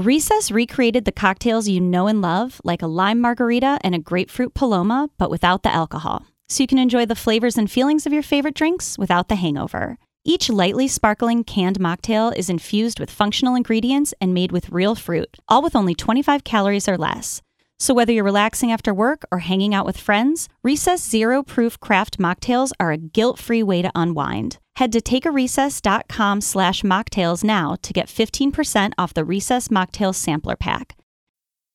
Recess recreated the cocktails you know and love, like a lime margarita and a grapefruit paloma, but without the alcohol. So you can enjoy the flavors and feelings of your favorite drinks without the hangover. Each lightly sparkling canned mocktail is infused with functional ingredients and made with real fruit, all with only 25 calories or less. So whether you're relaxing after work or hanging out with friends, Recess Zero Proof Craft Mocktails are a guilt-free way to unwind. Head to takearecess.com slash mocktails now to get 15% off the Recess Mocktails Sampler Pack.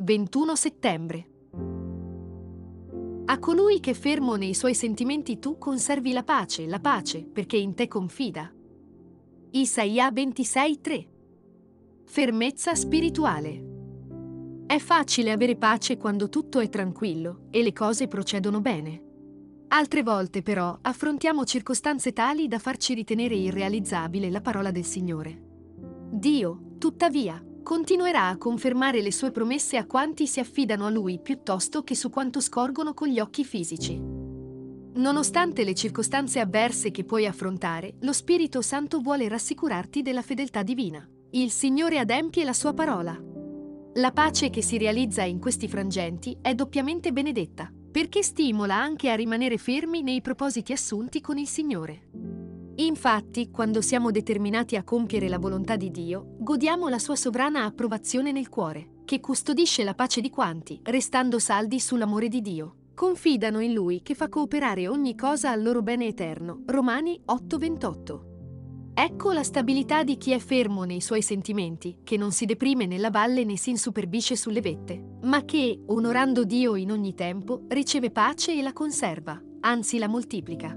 «21 settembre. A colui che fermo nei suoi sentimenti tu conservi la pace, la pace, perché in te confida. Isaia 26:3 Fermezza spirituale. È facile avere pace quando tutto è tranquillo e le cose procedono bene. Altre volte però affrontiamo circostanze tali da farci ritenere irrealizzabile la parola del Signore. Dio, tuttavia, continuerà a confermare le sue promesse a quanti si affidano a Lui piuttosto che su quanto scorgono con gli occhi fisici. Nonostante le circostanze avverse che puoi affrontare, lo Spirito Santo vuole rassicurarti della fedeltà divina. Il Signore adempie la sua parola. La pace che si realizza in questi frangenti è doppiamente benedetta, perché stimola anche a rimanere fermi nei propositi assunti con il Signore. Infatti, quando siamo determinati a compiere la volontà di Dio, godiamo la sua sovrana approvazione nel cuore, che custodisce la pace di quanti, restando saldi sull'amore di Dio confidano in Lui che fa cooperare ogni cosa al loro bene eterno. Romani 8:28. Ecco la stabilità di chi è fermo nei suoi sentimenti, che non si deprime nella valle né si insuperbisce sulle vette, ma che, onorando Dio in ogni tempo, riceve pace e la conserva, anzi la moltiplica,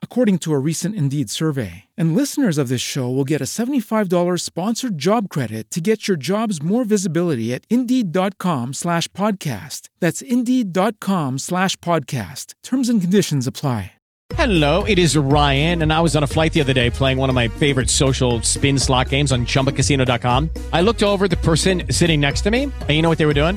according to a recent Indeed survey. And listeners of this show will get a $75 sponsored job credit to get your jobs more visibility at Indeed.com slash podcast. That's Indeed.com slash podcast. Terms and conditions apply. Hello, it is Ryan, and I was on a flight the other day playing one of my favorite social spin slot games on chumbacasino.com. I looked over the person sitting next to me, and you know what they were doing?